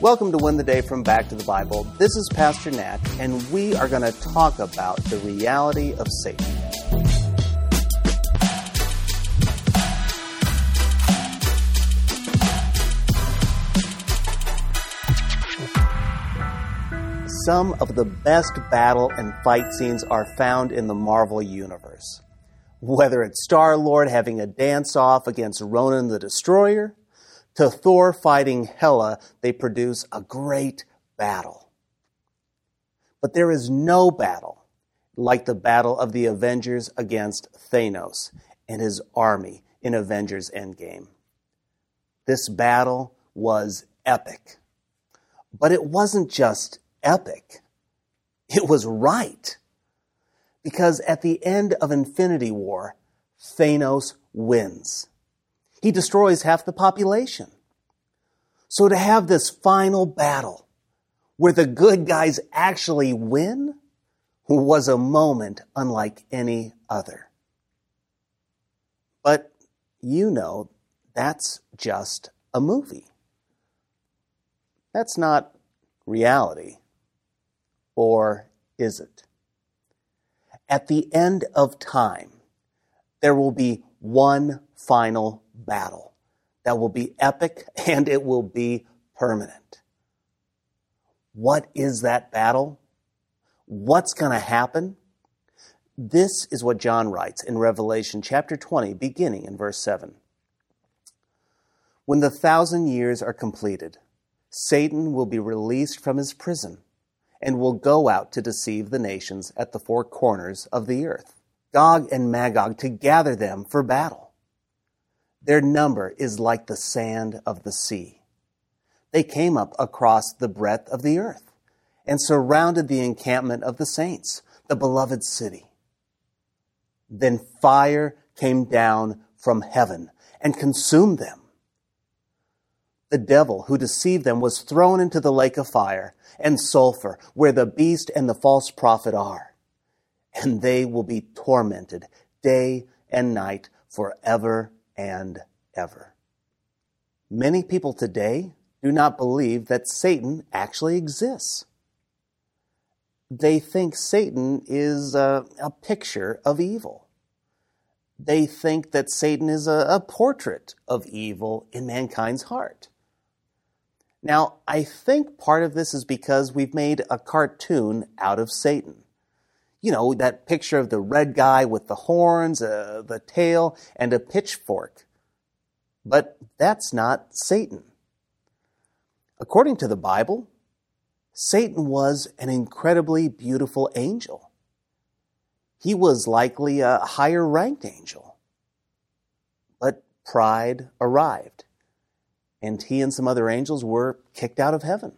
Welcome to Win the Day from Back to the Bible. This is Pastor Nat, and we are going to talk about the reality of Satan. Some of the best battle and fight scenes are found in the Marvel Universe. Whether it's Star Lord having a dance off against Ronan the Destroyer, to Thor fighting Hela, they produce a great battle. But there is no battle like the battle of the Avengers against Thanos and his army in Avengers Endgame. This battle was epic. But it wasn't just epic, it was right. Because at the end of Infinity War, Thanos wins. He destroys half the population. So to have this final battle where the good guys actually win was a moment unlike any other. But you know, that's just a movie. That's not reality. Or is it? At the end of time, there will be one final battle that will be epic and it will be permanent. What is that battle? What's going to happen? This is what John writes in Revelation chapter 20, beginning in verse 7. When the thousand years are completed, Satan will be released from his prison and will go out to deceive the nations at the four corners of the earth, Gog and Magog, to gather them for battle. Their number is like the sand of the sea. They came up across the breadth of the earth and surrounded the encampment of the saints, the beloved city. Then fire came down from heaven and consumed them. The devil who deceived them was thrown into the lake of fire and sulfur, where the beast and the false prophet are. And they will be tormented day and night forever and ever. Many people today do not believe that Satan actually exists. They think Satan is a, a picture of evil. They think that Satan is a, a portrait of evil in mankind's heart. Now, I think part of this is because we've made a cartoon out of Satan. You know, that picture of the red guy with the horns, uh, the tail, and a pitchfork. But that's not Satan. According to the Bible, Satan was an incredibly beautiful angel. He was likely a higher ranked angel. But pride arrived and he and some other angels were kicked out of heaven.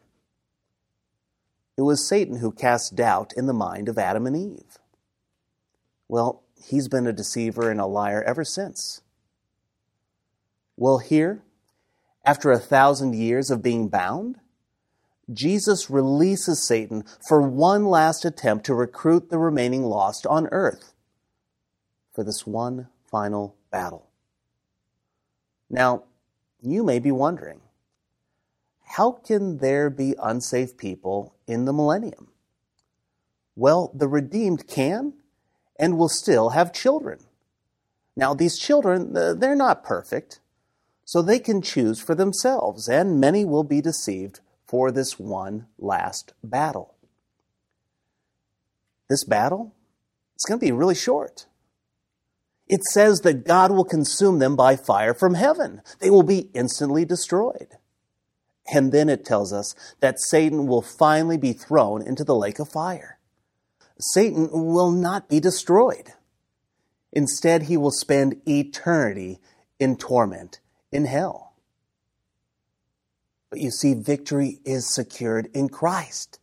It was Satan who cast doubt in the mind of Adam and Eve. Well, he's been a deceiver and a liar ever since. Well, here, after a thousand years of being bound, Jesus releases Satan for one last attempt to recruit the remaining lost on earth for this one final battle. Now, you may be wondering how can there be unsafe people in the millennium? Well, the redeemed can and will still have children. Now, these children, uh, they're not perfect, so they can choose for themselves, and many will be deceived for this one last battle. This battle, it's going to be really short it says that God will consume them by fire from heaven. They will be instantly destroyed. And then it tells us that Satan will finally be thrown into the lake of fire. Satan will not be destroyed. Instead, he will spend eternity in torment in hell. But you see, victory is secured in Christ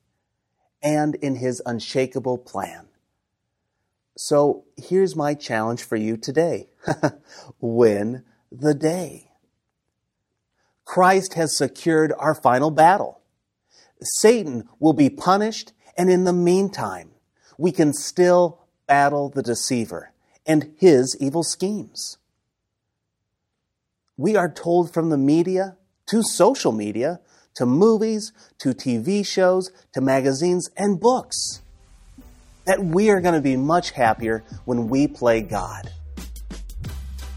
and in his unshakable plan. So here's my challenge for you today win the day. Christ has secured our final battle. Satan will be punished, and in the meantime, we can still battle the deceiver and his evil schemes. We are told from the media to social media, to movies, to TV shows, to magazines and books. That we are going to be much happier when we play God.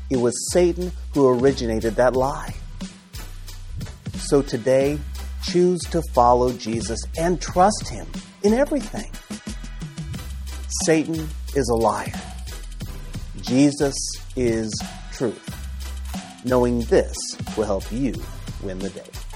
It was Satan who originated that lie. So today, choose to follow Jesus and trust him in everything. Satan is a liar. Jesus is truth. Knowing this will help you win the day.